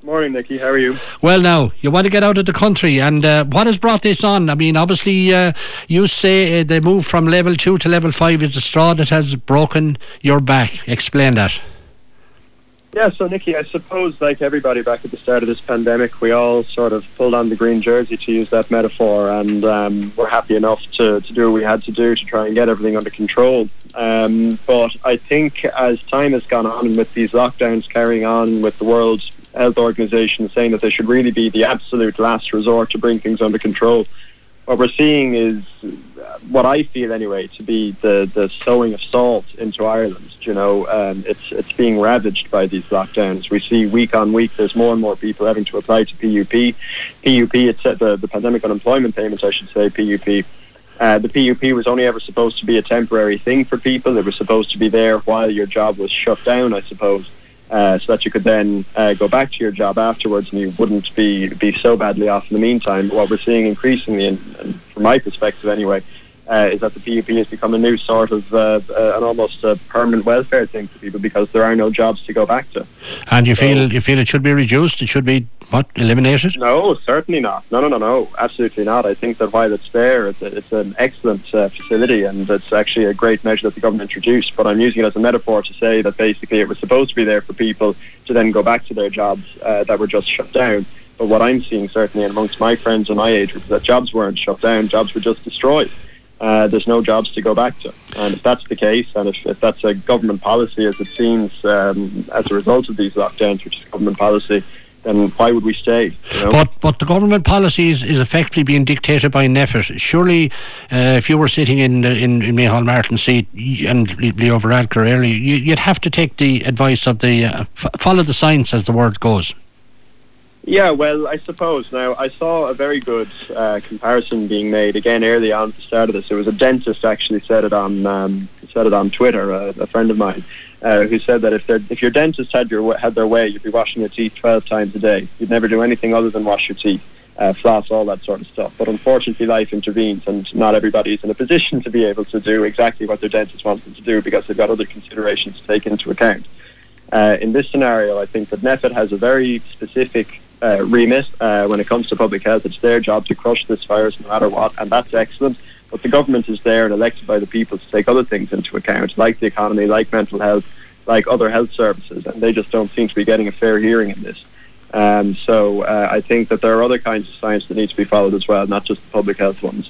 Morning, Nickey. How are you? Well, now you want to get out of the country, and uh, what has brought this on? I mean, obviously, uh, you say uh, the move from level two to level five is the straw that has broken your back. Explain that. Yeah, so Nickey, I suppose like everybody back at the start of this pandemic, we all sort of pulled on the green jersey to use that metaphor, and um, we're happy enough to, to do what we had to do to try and get everything under control. Um, but I think as time has gone on, and with these lockdowns carrying on, with the World Health Organization saying that they should really be the absolute last resort to bring things under control, what we're seeing is what I feel anyway to be the the sowing of salt into Ireland. You know, um, it's it's being ravaged by these lockdowns. We see week on week there's more and more people having to apply to PUP. PUP, it's the the pandemic unemployment payments, I should say, PUP. Uh, the PUP was only ever supposed to be a temporary thing for people. It was supposed to be there while your job was shut down, I suppose, uh, so that you could then uh, go back to your job afterwards and you wouldn't be be so badly off in the meantime. What we're seeing increasingly, and, and from my perspective anyway, uh, is that the PUP has become a new sort of uh, uh, an almost a permanent welfare thing for people because there are no jobs to go back to. And you so, feel you feel it should be reduced? It should be what eliminated? No, certainly not. No, no, no, no, absolutely not. I think that while it's there, it's, it's an excellent uh, facility and it's actually a great measure that the government introduced. But I'm using it as a metaphor to say that basically it was supposed to be there for people to then go back to their jobs uh, that were just shut down. But what I'm seeing certainly amongst my friends and my age is that jobs weren't shut down, jobs were just destroyed uh, there's no jobs to go back to. And if that's the case, and if, if that's a government policy, as it seems, um, as a result of these lockdowns, which is government policy, then why would we stay? You know? But but the government policy is, is effectively being dictated by NPHET. Surely, uh, if you were sitting in in, in Micheál Martin seat and Leo Varadkar earlier, you, would have to take the advice of the uh, follow the science, as the word goes. Yeah, well, I suppose. Now, I saw a very good uh, comparison being made again early on at the start of this. It was a dentist actually said it on um, said it on Twitter. Uh, a friend of mine uh, who said that if if your dentist had your had their way, you'd be washing your teeth twelve times a day. You'd never do anything other than wash your teeth, uh, floss, all that sort of stuff. But unfortunately, life intervenes, and not everybody is in a position to be able to do exactly what their dentist wants them to do because they've got other considerations to take into account. Uh, in this scenario, I think that NPHET has a very specific uh, remit uh, when it comes to public health. It's their job to crush this virus no matter what, and that's excellent. But the government is there and elected by the people to take other things into account, like the economy, like mental health, like other health services, and they just don't seem to be getting a fair hearing in this. Um, so uh, I think that there are other kinds of science that need to be followed as well, not just the public health ones.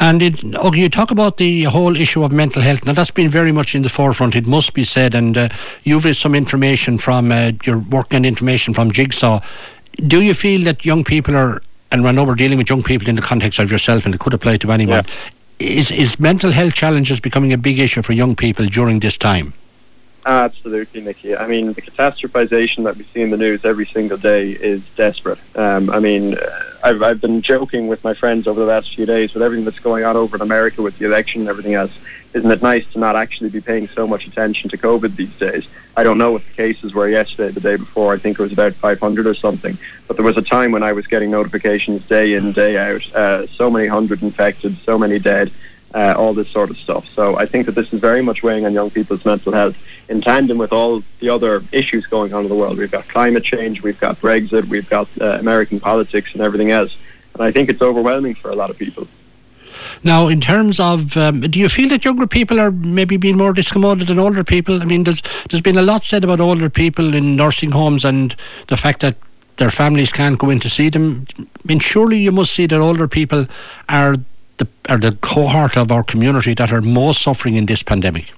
And it, okay, you talk about the whole issue of mental health. Now, that's been very much in the forefront, it must be said. And uh, you've some information from uh, your work and information from Jigsaw do you feel that young people are, and I know we're dealing with young people in the context of yourself, and it could apply to anyone, yeah. is, is mental health challenges becoming a big issue for young people during this time? Absolutely, Nickey. I mean, the catastrophization that we see in the news every single day is desperate. Um, I mean, I've, I've been joking with my friends over the last few days with everything that's going on over in America with the election and everything else isn't it nice to not actually be paying so much attention to COVID these days? I don't know what the cases were yesterday, the day before. I think it was about 500 or something. But there was a time when I was getting notifications day in, day out. Uh, so many hundred infected, so many dead, uh, all this sort of stuff. So I think that this is very much weighing on young people's mental health in tandem with all the other issues going on in the world. We've got climate change, we've got Brexit, we've got uh, American politics and everything else. And I think it's overwhelming for a lot of people. Now, in terms of, um, do you feel that younger people are maybe being more discommoded than older people? I mean, there's there's been a lot said about older people in nursing homes and the fact that their families can't go in to see them. I mean, surely you must see that older people are the are the cohort of our community that are most suffering in this pandemic.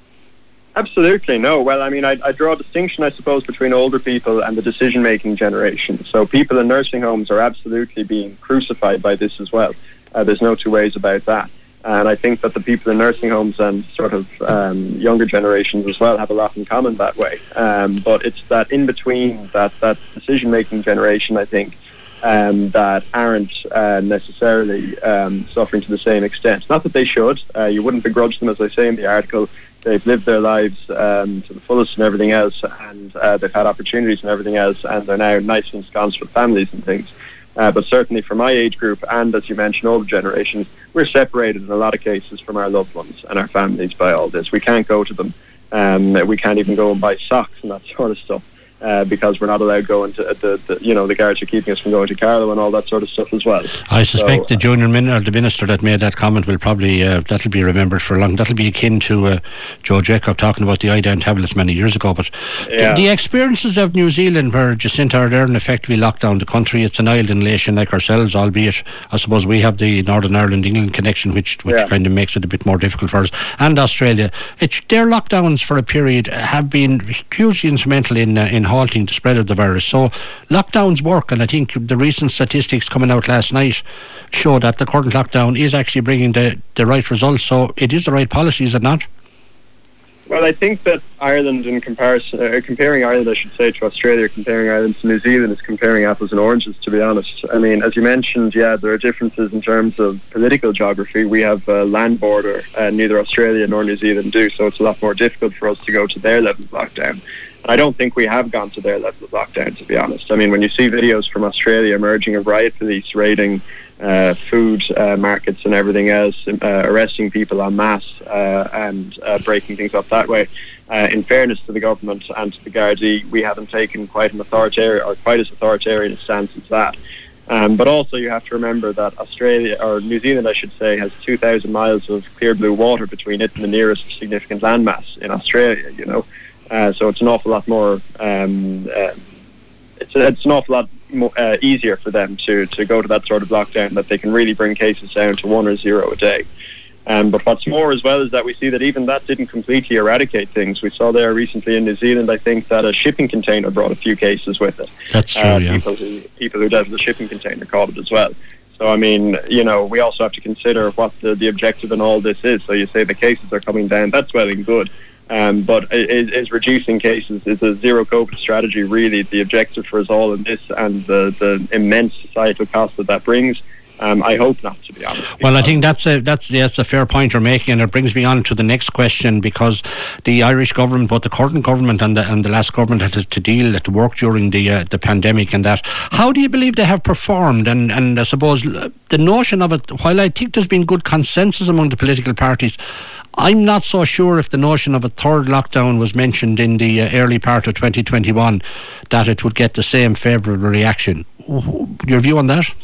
Absolutely, no. Well, I mean, I, I draw a distinction, I suppose, between older people and the decision making generation. So, people in nursing homes are absolutely being crucified by this as well. Uh, there's no two ways about that. And I think that the people in nursing homes and sort of um, younger generations as well have a lot in common that way. Um, but it's that in between, that, that decision making generation, I think, um, that aren't uh, necessarily um, suffering to the same extent. Not that they should. Uh, you wouldn't begrudge them, as I say in the article. They've lived their lives um, to the fullest and everything else, and uh, they've had opportunities and everything else, and they're now nice and ensconced with families and things. Uh, but certainly for my age group and, as you mentioned, older generations, we're separated in a lot of cases from our loved ones and our families by all this. We can't go to them. Um, we can't even go and buy socks and that sort of stuff uh, because we're not allowed going to the, the, you know the guards are keeping us from going to Carlow and all that sort of stuff as well. I suspect so, the junior min- or the minister that made that comment will probably uh, that'll be remembered for long. That'll be akin to uh, Joe Jacob talking about the iodine tablets many years ago. But yeah. the, the, experiences of New Zealand, where Jacinda Ardern effectively locked down the country, it's an island nation like ourselves, albeit I suppose we have the Northern Ireland England connection, which which yeah. kind of makes it a bit more difficult for us, and Australia. It's their lockdowns for a period have been hugely instrumental in uh, in halting the spread of the virus. So lockdowns work, and I think the recent statistics coming out last night show that the current lockdown is actually bringing the, the right results. So it is the right policy, is it not? Well, I think that Ireland, in comparison, uh, comparing Ireland, I should say, to Australia, comparing Ireland to New Zealand, is comparing apples and oranges. To be honest, I mean, as you mentioned, yeah, there are differences in terms of political geography. We have a land border, and neither Australia nor New Zealand do, so it's a lot more difficult for us to go to their level of lockdown. I don't think we have gone to their level of lockdown, to be honest. I mean, when you see videos from Australia emerging of riot police raiding uh, food uh, markets and everything else, uh, arresting people en masse uh, and uh, breaking things up that way. Uh, in fairness to the government and to the Gardaí, we haven't taken quite an authoritarian or quite as authoritarian a stance as that. Um, but also, you have to remember that Australia or New Zealand, I should say, has 2,000 miles of clear blue water between it and the nearest significant landmass in Australia. You know, uh, so it's an awful lot more. Um, uh, it's, it's an awful lot more, uh, easier for them to to go to that sort of lockdown that they can really bring cases down to one or zero a day. Um, but what's more as well is that we see that even that didn't completely eradicate things. We saw there recently in New Zealand, I think, that a shipping container brought a few cases with it. That's true, uh, yeah. People who, people who dealt with the shipping container caught it as well. So, I mean, you know, we also have to consider what the, the objective in all this is. So you say the cases are coming down, that's well and good. Um, but is, is reducing cases is a zero COVID strategy really the objective for us all in this and the, the immense societal cost that that brings? Um, I hope not, to be honest. Well, I think that's a that's that's a fair point you're making, and it brings me on to the next question because the Irish government, both the current government and the and the last government, had to, deal to work during the uh, the pandemic and that. How do you believe they have performed? And and I suppose the notion of it, while I think there's been good consensus among the political parties. I'm not so sure if the notion of a third lockdown was mentioned in the uh, early part of 2021 that it would get the same favourable reaction. Your view on that?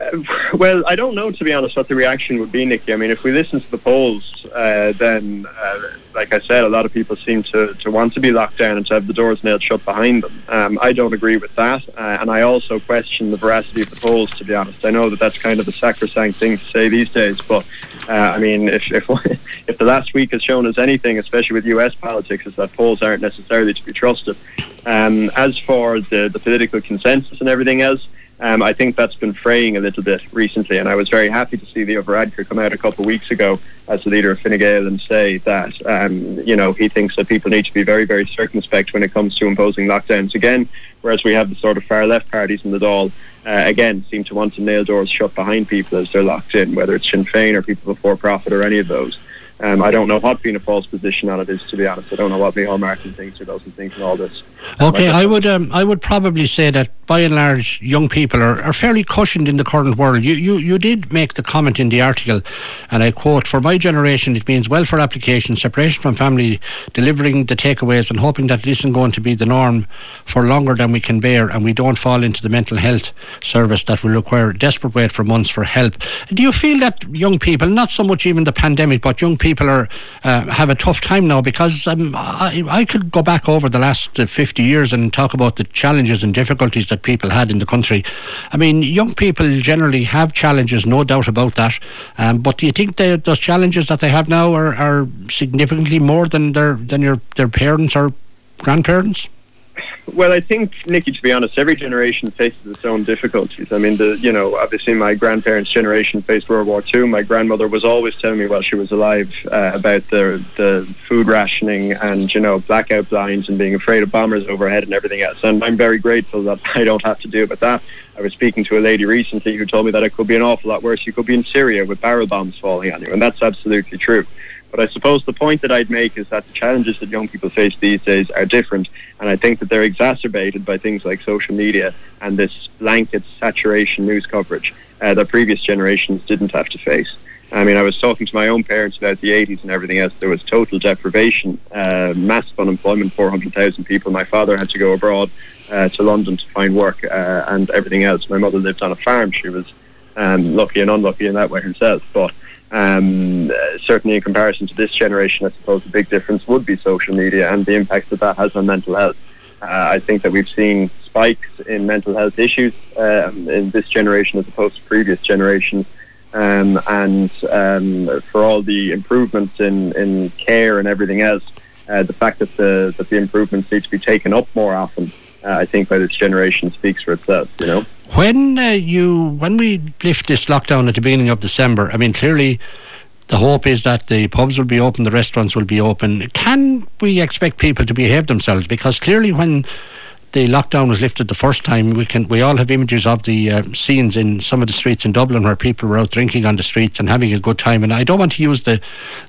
Uh, well, I don't know to be honest what the reaction would be, Nickey. I mean, if we listen to the polls, uh, then, uh, like I said, a lot of people seem to, to want to be locked down and to have the doors nailed shut behind them. Um, I don't agree with that, uh, and I also question the veracity of the polls. To be honest, I know that that's kind of a sacrosanct thing to say these days, but uh, I mean, if if if the last week has shown us anything, especially with U.S. politics, is that polls aren't necessarily to be trusted. Um, as for the the political consensus and everything else. Um, I think that's been fraying a little bit recently, and I was very happy to see Leo Varadkar come out a couple of weeks ago as the leader of Fine Gael and say that um, you know he thinks that people need to be very, very circumspect when it comes to imposing lockdowns again. Whereas we have the sort of far left parties in the Dáil uh, again seem to want to nail doors shut behind people as they're locked in, whether it's Sinn Féin or People Before Profit or any of those. Um, I don't know what Fianna Fáil's position on it is, to be honest. I don't know what Micheál Martin thinks or doesn't think and all this. Okay, I would um, I would probably say that by and large, young people are, are fairly cushioned in the current world. You, you you did make the comment in the article, and I quote: "For my generation, it means welfare application, separation from family, delivering the takeaways, and hoping that this isn't going to be the norm for longer than we can bear, and we don't fall into the mental health service that will require desperate wait for months for help." Do you feel that young people, not so much even the pandemic, but young people are uh, have a tough time now because um, I, I could go back over the last uh, 50 years and talk about the challenges and difficulties that people had in the country. I mean, young people generally have challenges, no doubt about that. Um, but do you think those challenges that they have now are, are significantly more than their than your their parents or grandparents? Well, I think, Nickey, to be honest, every generation faces its own difficulties. I mean, the you know, obviously my grandparents' generation faced World War II. My grandmother was always telling me while she was alive uh, about the the food rationing and you know blackout blinds and being afraid of bombers overhead and everything else. And I'm very grateful that I don't have to deal with that. I was speaking to a lady recently who told me that it could be an awful lot worse. You could be in Syria with barrel bombs falling on you, and that's absolutely true. But I suppose the point that I'd make is that the challenges that young people face these days are different, and I think that they're exacerbated by things like social media and this blanket saturation news coverage uh, that previous generations didn't have to face. I mean, I was talking to my own parents about the 80s and everything else. There was total deprivation, uh, massive unemployment, 400,000 people. My father had to go abroad uh, to London to find work uh, and everything else. My mother lived on a farm. She was um, lucky and unlucky in that way herself. But um, certainly, in comparison to this generation, I suppose the big difference would be social media and the impact that that has on mental health. Uh, I think that we've seen spikes in mental health issues um, in this generation as opposed to previous generations. Um, and um, for all the improvements in, in care and everything else, uh, the fact that the that the improvements need to be taken up more often, uh, I think by this generation speaks for itself. You know. When uh, you when we lift this lockdown at the beginning of December, I mean clearly the hope is that the pubs will be open, the restaurants will be open. Can we expect people to behave themselves? Because clearly, when the lockdown was lifted the first time, we can we all have images of the uh, scenes in some of the streets in Dublin where people were out drinking on the streets and having a good time. And I don't want to use the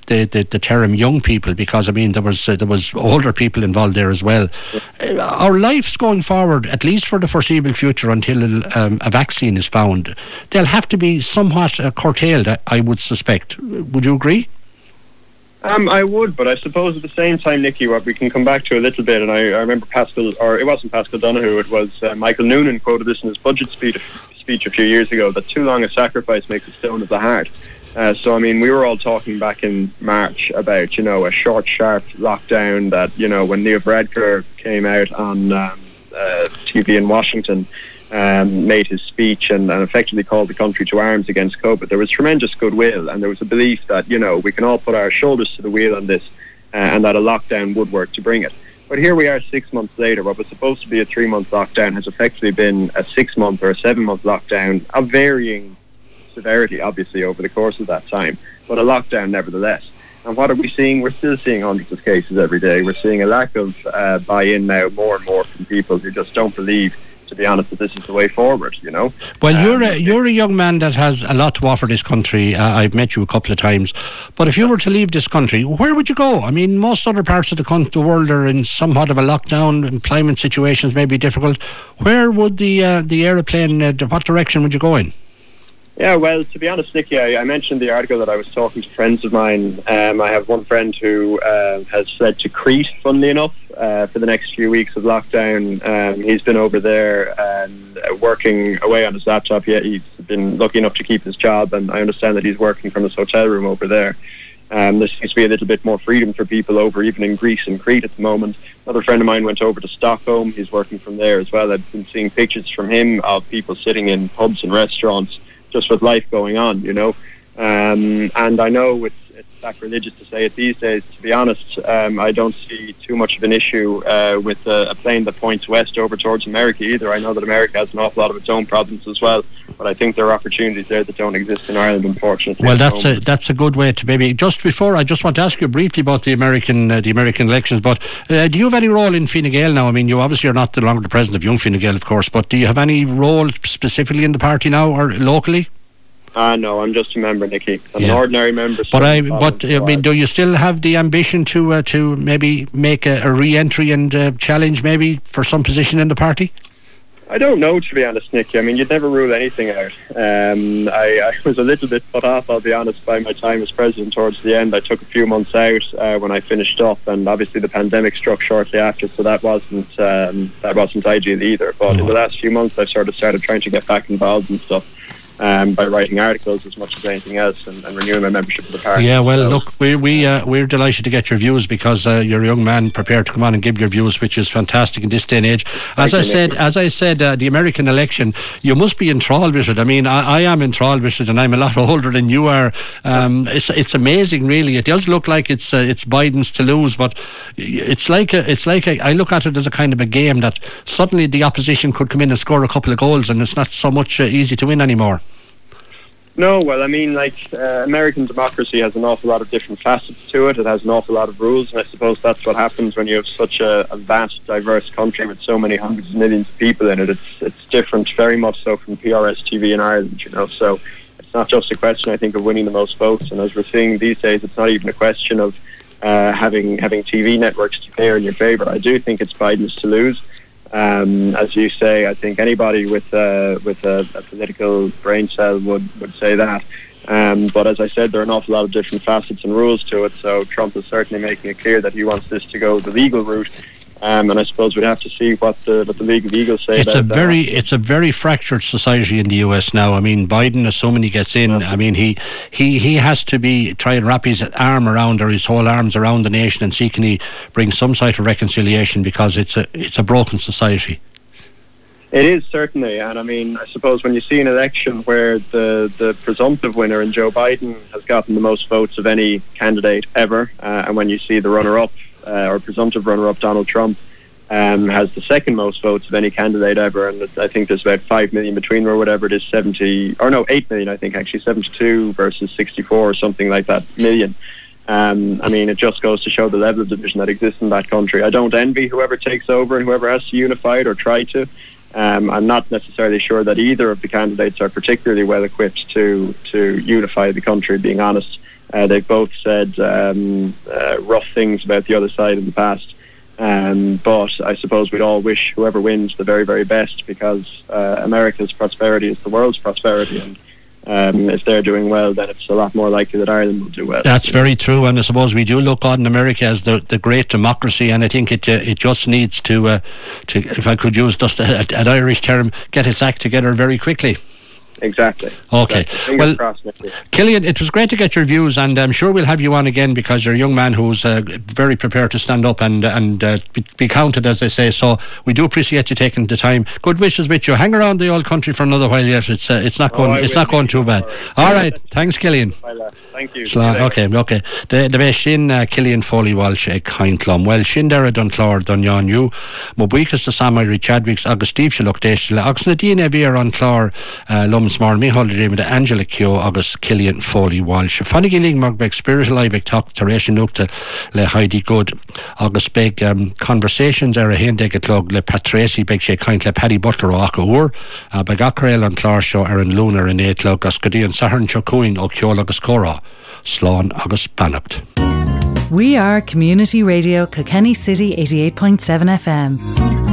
the, the, the term young people because I mean there was uh, there was older people involved there as well. Uh, our lives going forward, at least for the foreseeable future, until um, a vaccine is found, they'll have to be somewhat uh, curtailed. I would suspect. Would you agree? Um, I would, but I suppose at the same time, Nickey, what we can come back to a little bit, and I, I remember Paschal, or it wasn't Paschal Donohoe, it was uh, Michael Noonan quoted this in his budget speech, speech a few years ago, that too long a sacrifice makes a stone of the heart. Uh, so, I mean, we were all talking back in March about, you know, a short, sharp lockdown that, you know, when Neil Varadkar came out on um, uh, TV in Washington, um, made his speech and, and, effectively called the country to arms against COVID, there was tremendous goodwill and there was a belief that, you know, we can all put our shoulders to the wheel on this uh, and that a lockdown would work to bring it. But here we are six months later. What was supposed to be a three month lockdown has effectively been a six month or a seven month lockdown of varying severity, obviously, over the course of that time, but a lockdown nevertheless. And what are we seeing? We're still seeing hundreds of cases every day. We're seeing a lack of uh, buy in now more and more from people who just don't believe to be honest, that this is the way forward. You know. Well, um, you're a you're a young man that has a lot to offer this country. Uh, I've met you a couple of times, but if you were to leave this country, where would you go? I mean, most other parts of the country, the world are in somewhat of a lockdown. Employment situations may be difficult. Where would the uh, the aeroplane? Uh, what direction would you go in? Yeah, well, to be honest, Nickey, I, I, mentioned the article that I was talking to friends of mine. Um, I have one friend who uh, has fled to Crete, funnily enough, uh, for the next few weeks of lockdown. Um, he's been over there and uh, working away on his laptop. Yet he's been lucky enough to keep his job, and I understand that he's working from his hotel room over there. Um, there seems to be a little bit more freedom for people over, even in Greece and Crete at the moment. Another friend of mine went over to Stockholm. He's working from there as well. I've been seeing pictures from him of people sitting in pubs and restaurants just with life going on, you know. Um, and I know it's, it's sacrilegious to say it these days. To be honest, um, I don't see too much of an issue uh, with a, a, plane that points west over towards America either. I know that America has an awful lot of its own problems as well, but I think there are opportunities there that don't exist in Ireland, unfortunately. Well, that's a that's a good way to maybe. Just before, I just want to ask you briefly about the American uh, the American elections. But uh, do you have any role in Fine Gael now? I mean, you obviously are not the longer the president of Young Fine Gael, of course, but do you have any role specifically in the party now or locally? Ah, uh, no, I'm just a member, Nickey. I'm yeah. an ordinary member. But I, but I mean, do you still have the ambition to uh, to maybe make a, a re-entry and uh, challenge maybe for some position in the party? I don't know, to be honest, Nickey. I mean, you'd never rule anything out. Um, I, I, was a little bit put off, I'll be honest, by my time as president towards the end. I took a few months out uh, when I finished up, and obviously the pandemic struck shortly after, so that wasn't um, that wasn't ideal either. But in the last few months, I've sort of started trying to get back involved and stuff um, by writing articles as much as anything else and, and, renewing my membership of the party. Yeah, well, so, look, we, we, uh, we're delighted to get your views because uh, you're a young man prepared to come on and give your views, which is fantastic in this day and age. As I said, as I said, uh, the American election, you must be enthralled with it. I mean, I, I am enthralled with it, and I'm a lot older than you are. Um, it's it's amazing, really. It does look like it's uh, it's Biden's to lose, but it's like a, it's like a, I look at it as a kind of a game that suddenly the opposition could come in and score a couple of goals, and it's not so much uh, easy to win anymore. No, well, I mean, like uh, American democracy has an awful lot of different facets to it. It has an awful lot of rules, and I suppose that's what happens when you have such a, a vast, diverse country with so many hundreds of millions of people in it. It's it's different, very much so from PR-STV in Ireland, you know. So it's not just a question, I think, of winning the most votes. And as we're seeing these days, it's not even a question of uh, having having TV networks to play in your favour. I do think it's Biden's to lose. Um, as you say, I think anybody with uh, with a, a, political brain cell would, would say that. Um, but as I said, there are an awful lot of different facets and rules to it. So Trump is certainly making it clear that he wants this to go the legal route. Um, and I suppose we'd have to see what the what the League of Eagles say. It's a very that. it's a very fractured society in the US now. I mean, Biden, assuming he gets in, yeah. I mean he he he has to be try and wrap his arm around or his whole arms around the nation and see can he bring some sort of reconciliation because it's a it's a broken society. It is certainly, and I mean, I suppose when you see an election where the the presumptive winner in Joe Biden has gotten the most votes of any candidate ever, uh, and when you see the runner-up uh, or presumptive runner-up Donald Trump um, has the second most votes of any candidate ever, and I think there's about five million between or whatever it is, seventy or no, eight million I think actually, seventy-two versus sixty-four or something like that million. Um, I mean, it just goes to show the level of division that exists in that country. I don't envy whoever takes over and whoever has to unify it or try to. Um, I'm not necessarily sure that either of the candidates are particularly well equipped to to unify the country. Being honest, uh, they've both said um, uh, rough things about the other side in the past. Um, but I suppose we'd all wish whoever wins the very, very best because uh, America's prosperity is the world's prosperity. And um, if they're doing well, then it's a lot more likely that Ireland will do well. That's very true, and I suppose we do look on America as the, the great democracy, and I think it uh, it just needs to uh, to if I could use just an Irish term, get its act together very quickly. Exactly. Okay. Exactly. Well, crossed, Killian, it was great to get your views, and I'm sure we'll have you on again because you're a young man who's uh, very prepared to stand up and and uh, be, counted, as they say. So we do appreciate you taking the time. Good wishes with you. Hang around the old country for another while yet. It's uh, it's not going oh, it's not going too bad. All right. Thanks, Killian. Thank you. Slán, okay, okay. De de bheith sin uh, Killian Foley Walsh ag caiintlom. Well sin deire don chlár don Janú, Mo buchas de Samirí Chadwicks agus Steve se lochtéiste le agus na díine bhí an chlár uh, lums mar míhall ré de Angela Keogh agus Killian Foley Walsh. Fannig ling mag beh spiritual beh tak taréis nota le Heidi Good agus be um, conversations ar a hendegelog le Patracy beh sé kaint le Paddy Butler ó acha úr, a be gacréil an chlár seo ar lúnar in étlog as go dtíí an saharn choúin ó ceol agus córá. Slán agus bannacht. We are Community Radio Kilkenny City 88.7 FM.